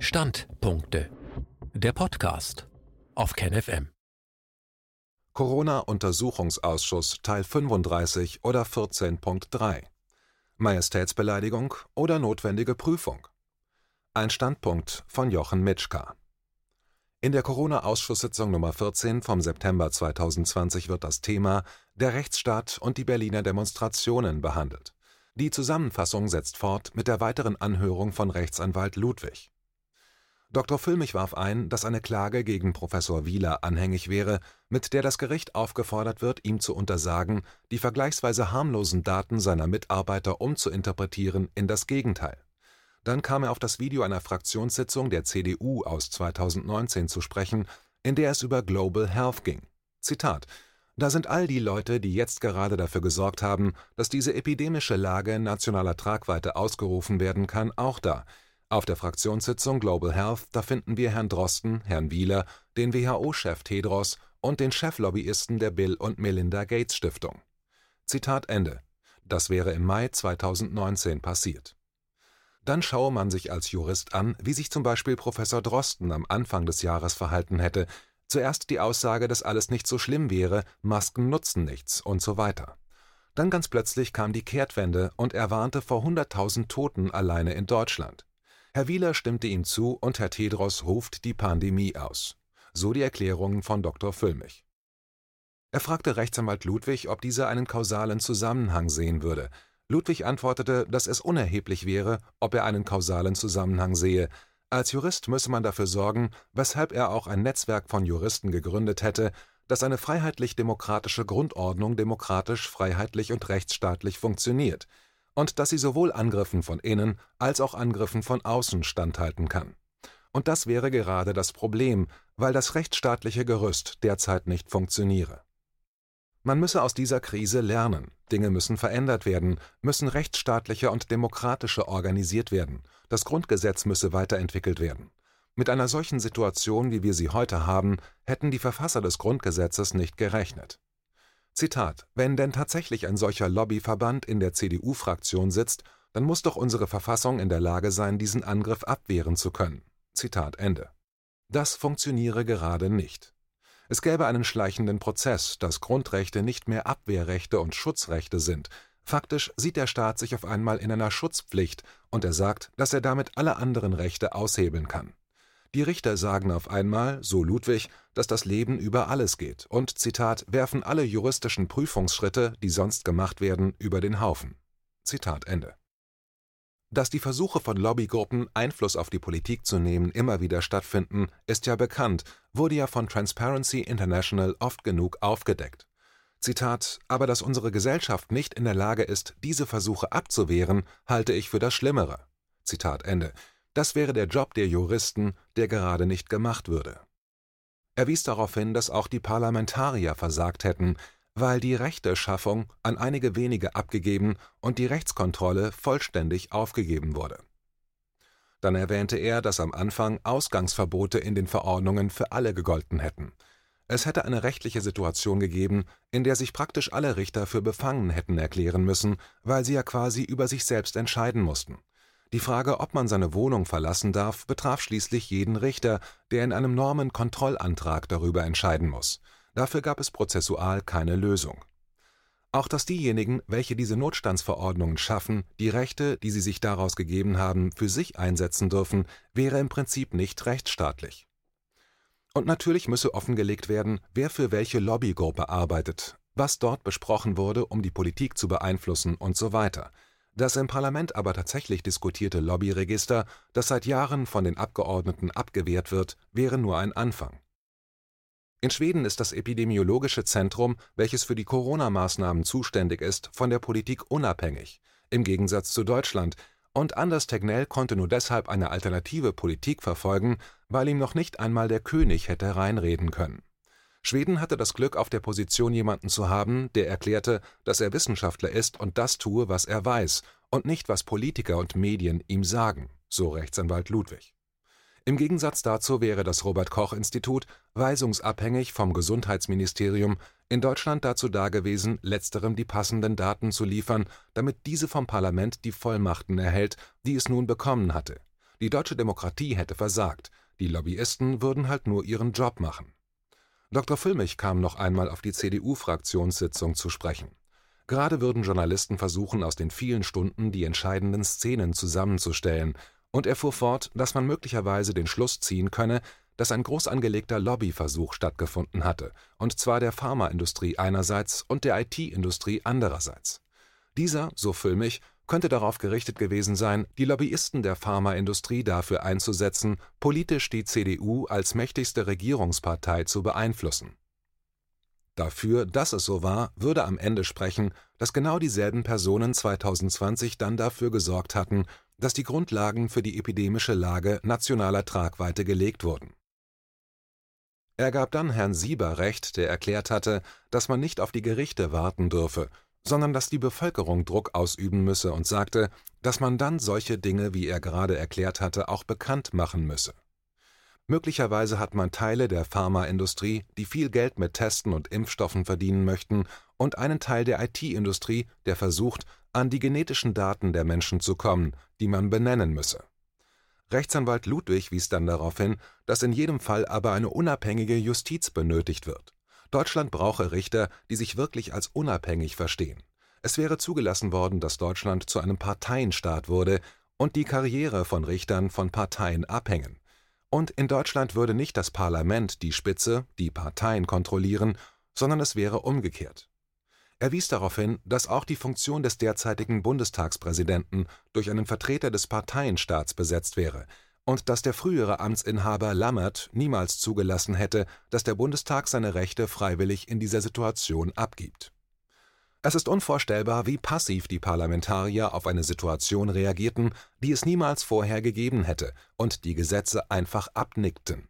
Standpunkte. Der Podcast auf KenFM. Corona-Untersuchungsausschuss Teil 35 oder 14.3 Majestätsbeleidigung oder notwendige Prüfung. Ein Standpunkt von Jochen Mitschka. In der Corona-Ausschusssitzung Nummer 14 vom September 2020 wird das Thema der Rechtsstaat und die Berliner Demonstrationen behandelt. Die Zusammenfassung setzt fort mit der weiteren Anhörung von Rechtsanwalt Ludwig. Dr. Füllmich warf ein, dass eine Klage gegen Professor Wieler anhängig wäre, mit der das Gericht aufgefordert wird, ihm zu untersagen, die vergleichsweise harmlosen Daten seiner Mitarbeiter umzuinterpretieren in das Gegenteil. Dann kam er auf das Video einer Fraktionssitzung der CDU aus 2019 zu sprechen, in der es über Global Health ging. Zitat da sind all die Leute, die jetzt gerade dafür gesorgt haben, dass diese epidemische Lage nationaler Tragweite ausgerufen werden kann, auch da. Auf der Fraktionssitzung Global Health, da finden wir Herrn Drosten, Herrn Wieler, den WHO-Chef Tedros und den Cheflobbyisten der Bill und Melinda Gates Stiftung. Zitat Ende. Das wäre im Mai 2019 passiert. Dann schaue man sich als Jurist an, wie sich zum Beispiel Professor Drosten am Anfang des Jahres verhalten hätte, Zuerst die Aussage, dass alles nicht so schlimm wäre, Masken nutzen nichts und so weiter. Dann ganz plötzlich kam die Kehrtwende und er warnte vor 100.000 Toten alleine in Deutschland. Herr Wieler stimmte ihm zu und Herr Tedros ruft die Pandemie aus. So die Erklärungen von Dr. Füllmich. Er fragte Rechtsanwalt Ludwig, ob dieser einen kausalen Zusammenhang sehen würde. Ludwig antwortete, dass es unerheblich wäre, ob er einen kausalen Zusammenhang sehe, als Jurist müsse man dafür sorgen, weshalb er auch ein Netzwerk von Juristen gegründet hätte, dass eine freiheitlich-demokratische Grundordnung demokratisch, freiheitlich und rechtsstaatlich funktioniert und dass sie sowohl Angriffen von innen als auch Angriffen von außen standhalten kann. Und das wäre gerade das Problem, weil das rechtsstaatliche Gerüst derzeit nicht funktioniere. Man müsse aus dieser Krise lernen, Dinge müssen verändert werden, müssen rechtsstaatlicher und demokratischer organisiert werden, das Grundgesetz müsse weiterentwickelt werden. Mit einer solchen Situation, wie wir sie heute haben, hätten die Verfasser des Grundgesetzes nicht gerechnet. Zitat Wenn denn tatsächlich ein solcher Lobbyverband in der CDU-Fraktion sitzt, dann muss doch unsere Verfassung in der Lage sein, diesen Angriff abwehren zu können. Zitat Ende. Das funktioniere gerade nicht. Es gäbe einen schleichenden Prozess, dass Grundrechte nicht mehr Abwehrrechte und Schutzrechte sind. Faktisch sieht der Staat sich auf einmal in einer Schutzpflicht und er sagt, dass er damit alle anderen Rechte aushebeln kann. Die Richter sagen auf einmal, so Ludwig, dass das Leben über alles geht und, Zitat, werfen alle juristischen Prüfungsschritte, die sonst gemacht werden, über den Haufen. Zitat Ende. Dass die Versuche von Lobbygruppen, Einfluss auf die Politik zu nehmen, immer wieder stattfinden, ist ja bekannt, wurde ja von Transparency International oft genug aufgedeckt. Zitat: Aber dass unsere Gesellschaft nicht in der Lage ist, diese Versuche abzuwehren, halte ich für das Schlimmere. Zitat Ende. Das wäre der Job der Juristen, der gerade nicht gemacht würde. Er wies darauf hin, dass auch die Parlamentarier versagt hätten, weil die Rechteschaffung an einige wenige abgegeben und die Rechtskontrolle vollständig aufgegeben wurde. Dann erwähnte er, dass am Anfang Ausgangsverbote in den Verordnungen für alle gegolten hätten. Es hätte eine rechtliche Situation gegeben, in der sich praktisch alle Richter für befangen hätten erklären müssen, weil sie ja quasi über sich selbst entscheiden mussten. Die Frage, ob man seine Wohnung verlassen darf, betraf schließlich jeden Richter, der in einem Normenkontrollantrag darüber entscheiden muss. Dafür gab es prozessual keine Lösung. Auch dass diejenigen, welche diese Notstandsverordnungen schaffen, die Rechte, die sie sich daraus gegeben haben, für sich einsetzen dürfen, wäre im Prinzip nicht rechtsstaatlich. Und natürlich müsse offengelegt werden, wer für welche Lobbygruppe arbeitet, was dort besprochen wurde, um die Politik zu beeinflussen und so weiter. Das im Parlament aber tatsächlich diskutierte Lobbyregister, das seit Jahren von den Abgeordneten abgewehrt wird, wäre nur ein Anfang. In Schweden ist das Epidemiologische Zentrum, welches für die Corona-Maßnahmen zuständig ist, von der Politik unabhängig, im Gegensatz zu Deutschland, und Anders Tegnell konnte nur deshalb eine alternative Politik verfolgen, weil ihm noch nicht einmal der König hätte reinreden können. Schweden hatte das Glück, auf der Position jemanden zu haben, der erklärte, dass er Wissenschaftler ist und das tue, was er weiß, und nicht, was Politiker und Medien ihm sagen, so Rechtsanwalt Ludwig. Im Gegensatz dazu wäre das Robert Koch Institut, weisungsabhängig vom Gesundheitsministerium, in Deutschland dazu dagewesen, letzterem die passenden Daten zu liefern, damit diese vom Parlament die Vollmachten erhält, die es nun bekommen hatte. Die deutsche Demokratie hätte versagt, die Lobbyisten würden halt nur ihren Job machen. Dr. Füllmich kam noch einmal auf die CDU-Fraktionssitzung zu sprechen. Gerade würden Journalisten versuchen, aus den vielen Stunden die entscheidenden Szenen zusammenzustellen, und er fuhr fort, dass man möglicherweise den Schluss ziehen könne, dass ein groß angelegter Lobbyversuch stattgefunden hatte, und zwar der Pharmaindustrie einerseits und der IT-Industrie andererseits. Dieser, so Füllmich, könnte darauf gerichtet gewesen sein, die Lobbyisten der Pharmaindustrie dafür einzusetzen, politisch die CDU als mächtigste Regierungspartei zu beeinflussen. Dafür, dass es so war, würde am Ende sprechen, dass genau dieselben Personen 2020 dann dafür gesorgt hatten, dass die Grundlagen für die epidemische Lage nationaler Tragweite gelegt wurden. Er gab dann Herrn Sieber recht, der erklärt hatte, dass man nicht auf die Gerichte warten dürfe, sondern dass die Bevölkerung Druck ausüben müsse und sagte, dass man dann solche Dinge, wie er gerade erklärt hatte, auch bekannt machen müsse. Möglicherweise hat man Teile der Pharmaindustrie, die viel Geld mit Testen und Impfstoffen verdienen möchten, und einen Teil der IT-Industrie, der versucht, an die genetischen Daten der Menschen zu kommen, die man benennen müsse. Rechtsanwalt Ludwig wies dann darauf hin, dass in jedem Fall aber eine unabhängige Justiz benötigt wird. Deutschland brauche Richter, die sich wirklich als unabhängig verstehen. Es wäre zugelassen worden, dass Deutschland zu einem Parteienstaat wurde und die Karriere von Richtern von Parteien abhängen. Und in Deutschland würde nicht das Parlament die Spitze, die Parteien kontrollieren, sondern es wäre umgekehrt. Er wies darauf hin, dass auch die Funktion des derzeitigen Bundestagspräsidenten durch einen Vertreter des Parteienstaats besetzt wäre, und dass der frühere Amtsinhaber Lammert niemals zugelassen hätte, dass der Bundestag seine Rechte freiwillig in dieser Situation abgibt. Es ist unvorstellbar, wie passiv die Parlamentarier auf eine Situation reagierten, die es niemals vorher gegeben hätte, und die Gesetze einfach abnickten.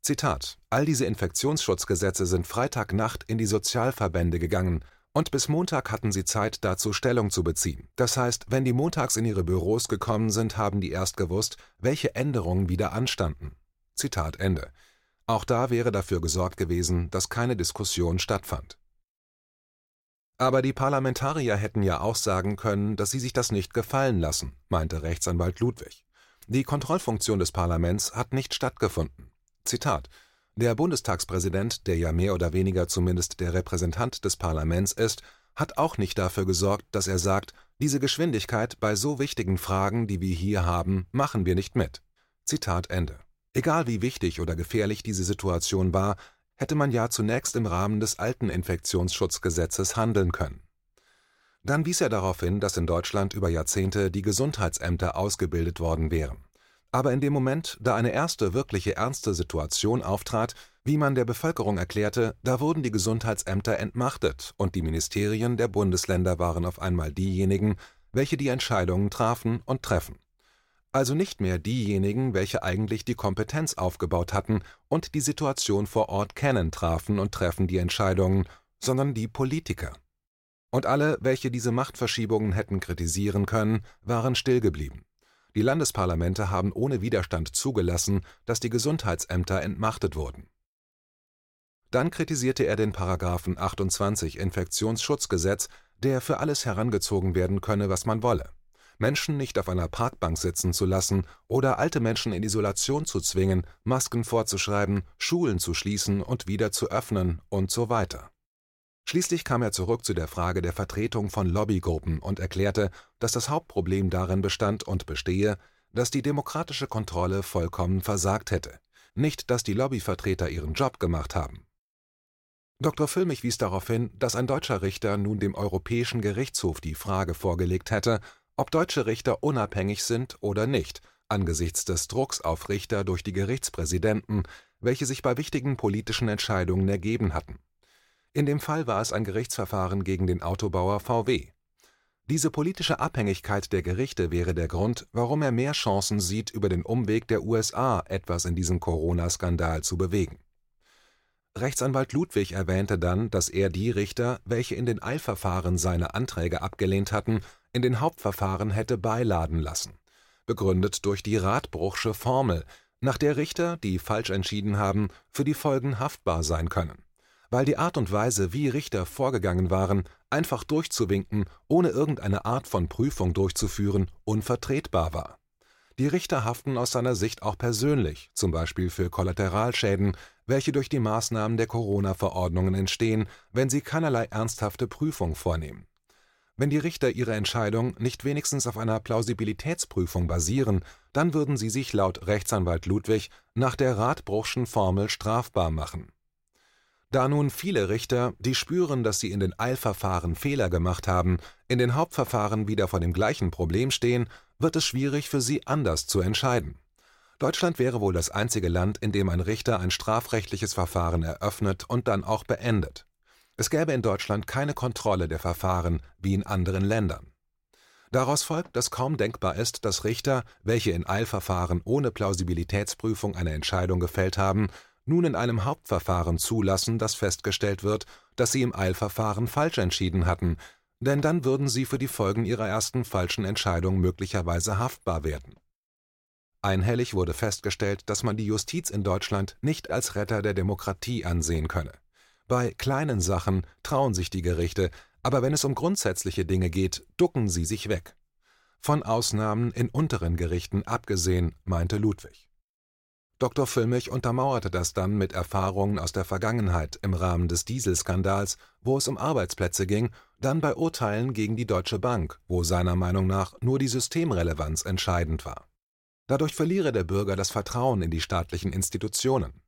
Zitat All diese Infektionsschutzgesetze sind Freitagnacht in die Sozialverbände gegangen, und bis Montag hatten sie Zeit, dazu Stellung zu beziehen. Das heißt, wenn die montags in ihre Büros gekommen sind, haben die erst gewusst, welche Änderungen wieder anstanden. Zitat Ende. Auch da wäre dafür gesorgt gewesen, dass keine Diskussion stattfand. Aber die Parlamentarier hätten ja auch sagen können, dass sie sich das nicht gefallen lassen, meinte Rechtsanwalt Ludwig. Die Kontrollfunktion des Parlaments hat nicht stattgefunden. Zitat der Bundestagspräsident, der ja mehr oder weniger zumindest der Repräsentant des Parlaments ist, hat auch nicht dafür gesorgt, dass er sagt, diese Geschwindigkeit bei so wichtigen Fragen, die wir hier haben, machen wir nicht mit. Zitat Ende. Egal wie wichtig oder gefährlich diese Situation war, hätte man ja zunächst im Rahmen des alten Infektionsschutzgesetzes handeln können. Dann wies er darauf hin, dass in Deutschland über Jahrzehnte die Gesundheitsämter ausgebildet worden wären. Aber in dem Moment, da eine erste wirkliche ernste Situation auftrat, wie man der Bevölkerung erklärte, da wurden die Gesundheitsämter entmachtet und die Ministerien der Bundesländer waren auf einmal diejenigen, welche die Entscheidungen trafen und treffen. Also nicht mehr diejenigen, welche eigentlich die Kompetenz aufgebaut hatten und die Situation vor Ort kennen, trafen und treffen die Entscheidungen, sondern die Politiker. Und alle, welche diese Machtverschiebungen hätten kritisieren können, waren stillgeblieben. Die Landesparlamente haben ohne Widerstand zugelassen, dass die Gesundheitsämter entmachtet wurden. Dann kritisierte er den Paragraphen 28 Infektionsschutzgesetz, der für alles herangezogen werden könne, was man wolle. Menschen nicht auf einer Parkbank sitzen zu lassen oder alte Menschen in Isolation zu zwingen, Masken vorzuschreiben, Schulen zu schließen und wieder zu öffnen und so weiter. Schließlich kam er zurück zu der Frage der Vertretung von Lobbygruppen und erklärte, dass das Hauptproblem darin bestand und bestehe, dass die demokratische Kontrolle vollkommen versagt hätte, nicht dass die Lobbyvertreter ihren Job gemacht haben. Dr. Füllmich wies darauf hin, dass ein deutscher Richter nun dem Europäischen Gerichtshof die Frage vorgelegt hätte, ob deutsche Richter unabhängig sind oder nicht, angesichts des Drucks auf Richter durch die Gerichtspräsidenten, welche sich bei wichtigen politischen Entscheidungen ergeben hatten. In dem Fall war es ein Gerichtsverfahren gegen den Autobauer VW. Diese politische Abhängigkeit der Gerichte wäre der Grund, warum er mehr Chancen sieht, über den Umweg der USA etwas in diesem Corona-Skandal zu bewegen. Rechtsanwalt Ludwig erwähnte dann, dass er die Richter, welche in den Eilverfahren seine Anträge abgelehnt hatten, in den Hauptverfahren hätte beiladen lassen, begründet durch die Radbruchsche Formel, nach der Richter, die falsch entschieden haben, für die Folgen haftbar sein können weil die Art und Weise, wie Richter vorgegangen waren, einfach durchzuwinken, ohne irgendeine Art von Prüfung durchzuführen, unvertretbar war. Die Richter haften aus seiner Sicht auch persönlich, zum Beispiel für Kollateralschäden, welche durch die Maßnahmen der Corona-Verordnungen entstehen, wenn sie keinerlei ernsthafte Prüfung vornehmen. Wenn die Richter ihre Entscheidung nicht wenigstens auf einer Plausibilitätsprüfung basieren, dann würden sie sich laut Rechtsanwalt Ludwig nach der Radbruchschen Formel strafbar machen. Da nun viele Richter, die spüren, dass sie in den Eilverfahren Fehler gemacht haben, in den Hauptverfahren wieder vor dem gleichen Problem stehen, wird es schwierig für sie anders zu entscheiden. Deutschland wäre wohl das einzige Land, in dem ein Richter ein strafrechtliches Verfahren eröffnet und dann auch beendet. Es gäbe in Deutschland keine Kontrolle der Verfahren wie in anderen Ländern. Daraus folgt, dass kaum denkbar ist, dass Richter, welche in Eilverfahren ohne Plausibilitätsprüfung eine Entscheidung gefällt haben, nun in einem Hauptverfahren zulassen, dass festgestellt wird, dass sie im Eilverfahren falsch entschieden hatten, denn dann würden sie für die Folgen ihrer ersten falschen Entscheidung möglicherweise haftbar werden. Einhellig wurde festgestellt, dass man die Justiz in Deutschland nicht als Retter der Demokratie ansehen könne. Bei kleinen Sachen trauen sich die Gerichte, aber wenn es um grundsätzliche Dinge geht, ducken sie sich weg. Von Ausnahmen in unteren Gerichten abgesehen, meinte Ludwig. Dr. Füllmich untermauerte das dann mit Erfahrungen aus der Vergangenheit im Rahmen des Dieselskandals, wo es um Arbeitsplätze ging, dann bei Urteilen gegen die Deutsche Bank, wo seiner Meinung nach nur die Systemrelevanz entscheidend war. Dadurch verliere der Bürger das Vertrauen in die staatlichen Institutionen.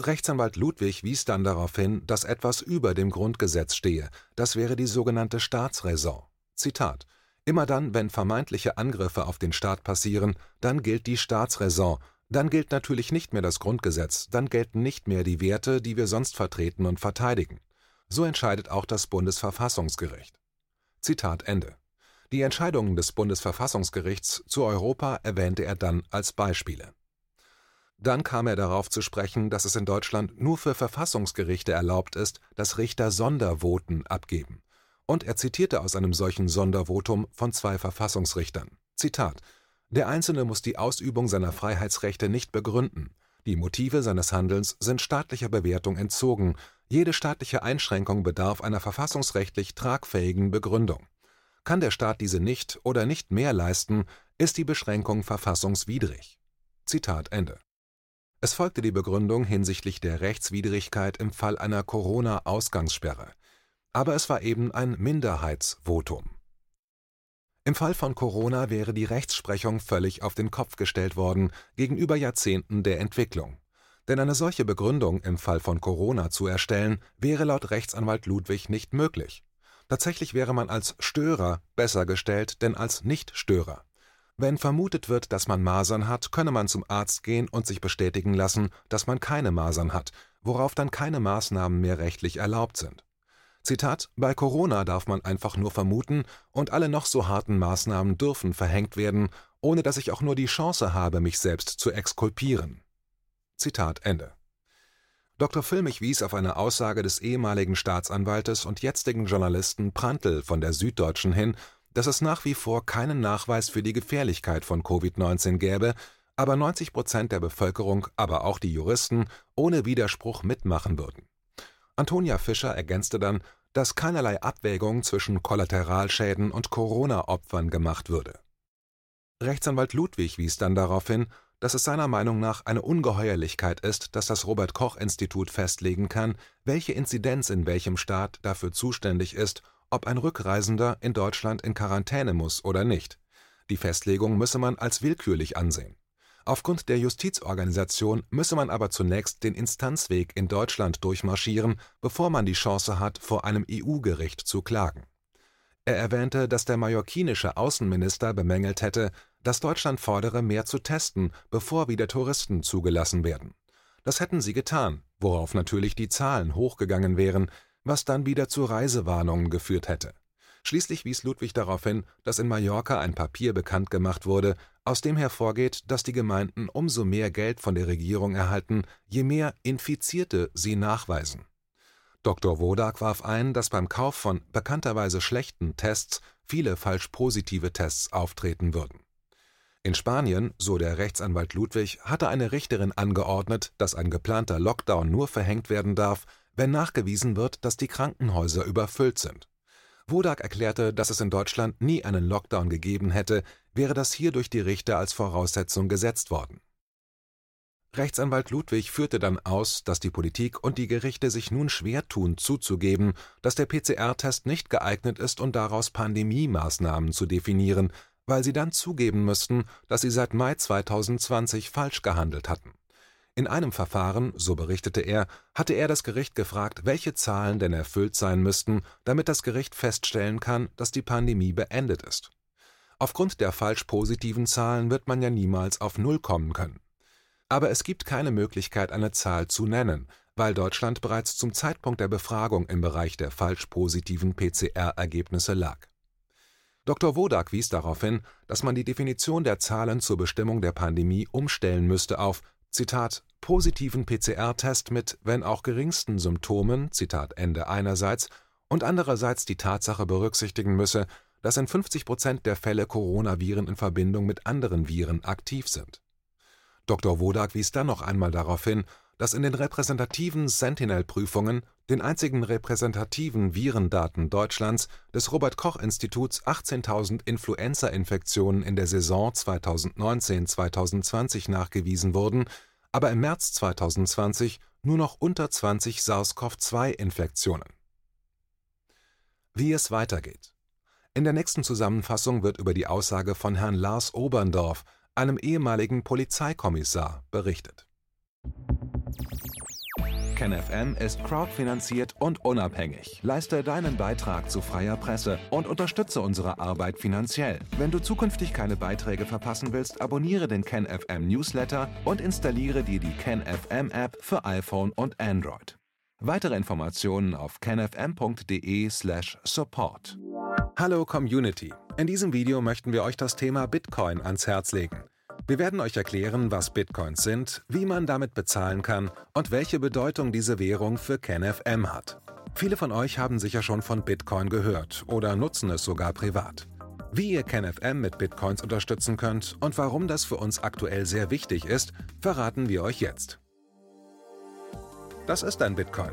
Rechtsanwalt Ludwig wies dann darauf hin, dass etwas über dem Grundgesetz stehe, das wäre die sogenannte Staatsräson. Zitat Immer dann, wenn vermeintliche Angriffe auf den Staat passieren, dann gilt die Staatsräson, dann gilt natürlich nicht mehr das Grundgesetz, dann gelten nicht mehr die Werte, die wir sonst vertreten und verteidigen. So entscheidet auch das Bundesverfassungsgericht. Zitat Ende. Die Entscheidungen des Bundesverfassungsgerichts zu Europa erwähnte er dann als Beispiele. Dann kam er darauf zu sprechen, dass es in Deutschland nur für Verfassungsgerichte erlaubt ist, dass Richter Sondervoten abgeben. Und er zitierte aus einem solchen Sondervotum von zwei Verfassungsrichtern. Zitat der Einzelne muss die Ausübung seiner Freiheitsrechte nicht begründen. Die Motive seines Handelns sind staatlicher Bewertung entzogen, jede staatliche Einschränkung bedarf einer verfassungsrechtlich tragfähigen Begründung. Kann der Staat diese nicht oder nicht mehr leisten, ist die Beschränkung verfassungswidrig. Zitat Ende. Es folgte die Begründung hinsichtlich der Rechtswidrigkeit im Fall einer Corona-Ausgangssperre. Aber es war eben ein Minderheitsvotum. Im Fall von Corona wäre die Rechtsprechung völlig auf den Kopf gestellt worden gegenüber Jahrzehnten der Entwicklung. Denn eine solche Begründung im Fall von Corona zu erstellen, wäre laut Rechtsanwalt Ludwig nicht möglich. Tatsächlich wäre man als Störer besser gestellt denn als Nichtstörer. Wenn vermutet wird, dass man Masern hat, könne man zum Arzt gehen und sich bestätigen lassen, dass man keine Masern hat, worauf dann keine Maßnahmen mehr rechtlich erlaubt sind. Zitat: Bei Corona darf man einfach nur vermuten, und alle noch so harten Maßnahmen dürfen verhängt werden, ohne dass ich auch nur die Chance habe, mich selbst zu exkulpieren. Zitat Ende. Dr. Füllmich wies auf eine Aussage des ehemaligen Staatsanwaltes und jetzigen Journalisten Prantl von der Süddeutschen hin, dass es nach wie vor keinen Nachweis für die Gefährlichkeit von Covid-19 gäbe, aber 90 Prozent der Bevölkerung, aber auch die Juristen, ohne Widerspruch mitmachen würden. Antonia Fischer ergänzte dann, dass keinerlei Abwägung zwischen Kollateralschäden und Corona-Opfern gemacht würde. Rechtsanwalt Ludwig wies dann darauf hin, dass es seiner Meinung nach eine Ungeheuerlichkeit ist, dass das Robert Koch Institut festlegen kann, welche Inzidenz in welchem Staat dafür zuständig ist, ob ein Rückreisender in Deutschland in Quarantäne muss oder nicht. Die Festlegung müsse man als willkürlich ansehen. Aufgrund der Justizorganisation müsse man aber zunächst den Instanzweg in Deutschland durchmarschieren, bevor man die Chance hat, vor einem EU-Gericht zu klagen. Er erwähnte, dass der mallorquinische Außenminister bemängelt hätte, dass Deutschland fordere, mehr zu testen, bevor wieder Touristen zugelassen werden. Das hätten sie getan, worauf natürlich die Zahlen hochgegangen wären, was dann wieder zu Reisewarnungen geführt hätte. Schließlich wies Ludwig darauf hin, dass in Mallorca ein Papier bekannt gemacht wurde, aus dem hervorgeht, dass die Gemeinden umso mehr Geld von der Regierung erhalten, je mehr Infizierte sie nachweisen. Dr. Wodak warf ein, dass beim Kauf von bekannterweise schlechten Tests viele falsch positive Tests auftreten würden. In Spanien, so der Rechtsanwalt Ludwig, hatte eine Richterin angeordnet, dass ein geplanter Lockdown nur verhängt werden darf, wenn nachgewiesen wird, dass die Krankenhäuser überfüllt sind. Wodak erklärte, dass es in Deutschland nie einen Lockdown gegeben hätte, wäre das hier durch die Richter als Voraussetzung gesetzt worden. Rechtsanwalt Ludwig führte dann aus, dass die Politik und die Gerichte sich nun schwer tun, zuzugeben, dass der PCR-Test nicht geeignet ist und daraus Pandemie-Maßnahmen zu definieren, weil sie dann zugeben müssten, dass sie seit Mai 2020 falsch gehandelt hatten. In einem Verfahren, so berichtete er, hatte er das Gericht gefragt, welche Zahlen denn erfüllt sein müssten, damit das Gericht feststellen kann, dass die Pandemie beendet ist. Aufgrund der falsch positiven Zahlen wird man ja niemals auf Null kommen können. Aber es gibt keine Möglichkeit, eine Zahl zu nennen, weil Deutschland bereits zum Zeitpunkt der Befragung im Bereich der falsch positiven PCR-Ergebnisse lag. Dr. Wodak wies darauf hin, dass man die Definition der Zahlen zur Bestimmung der Pandemie umstellen müsste auf Zitat positiven PCR-Test mit, wenn auch geringsten Symptomen Zitat Ende einerseits und andererseits die Tatsache berücksichtigen müsse, dass in 50 Prozent der Fälle Coronaviren in Verbindung mit anderen Viren aktiv sind Dr. Wodak wies dann noch einmal darauf hin, dass in den repräsentativen Sentinel-Prüfungen, den einzigen repräsentativen Virendaten Deutschlands, des Robert-Koch-Instituts 18.000 Influenza-Infektionen in der Saison 2019/2020 nachgewiesen wurden, aber im März 2020 nur noch unter 20 SARS-CoV-2-Infektionen. Wie es weitergeht In der nächsten Zusammenfassung wird über die Aussage von Herrn Lars Oberndorf einem ehemaligen Polizeikommissar, berichtet. KenFM ist crowdfinanziert und unabhängig. Leiste deinen Beitrag zu freier Presse und unterstütze unsere Arbeit finanziell. Wenn du zukünftig keine Beiträge verpassen willst, abonniere den KenFM Newsletter und installiere dir die KenFM App für iPhone und Android. Weitere Informationen auf kenfm.de/support. Hallo Community. In diesem Video möchten wir euch das Thema Bitcoin ans Herz legen. Wir werden euch erklären, was Bitcoins sind, wie man damit bezahlen kann und welche Bedeutung diese Währung für KenFM hat. Viele von euch haben sicher schon von Bitcoin gehört oder nutzen es sogar privat. Wie ihr KenFM mit Bitcoins unterstützen könnt und warum das für uns aktuell sehr wichtig ist, verraten wir euch jetzt. Das ist ein Bitcoin.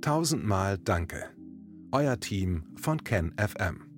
tausendmal Danke. Euer Team von KenFM.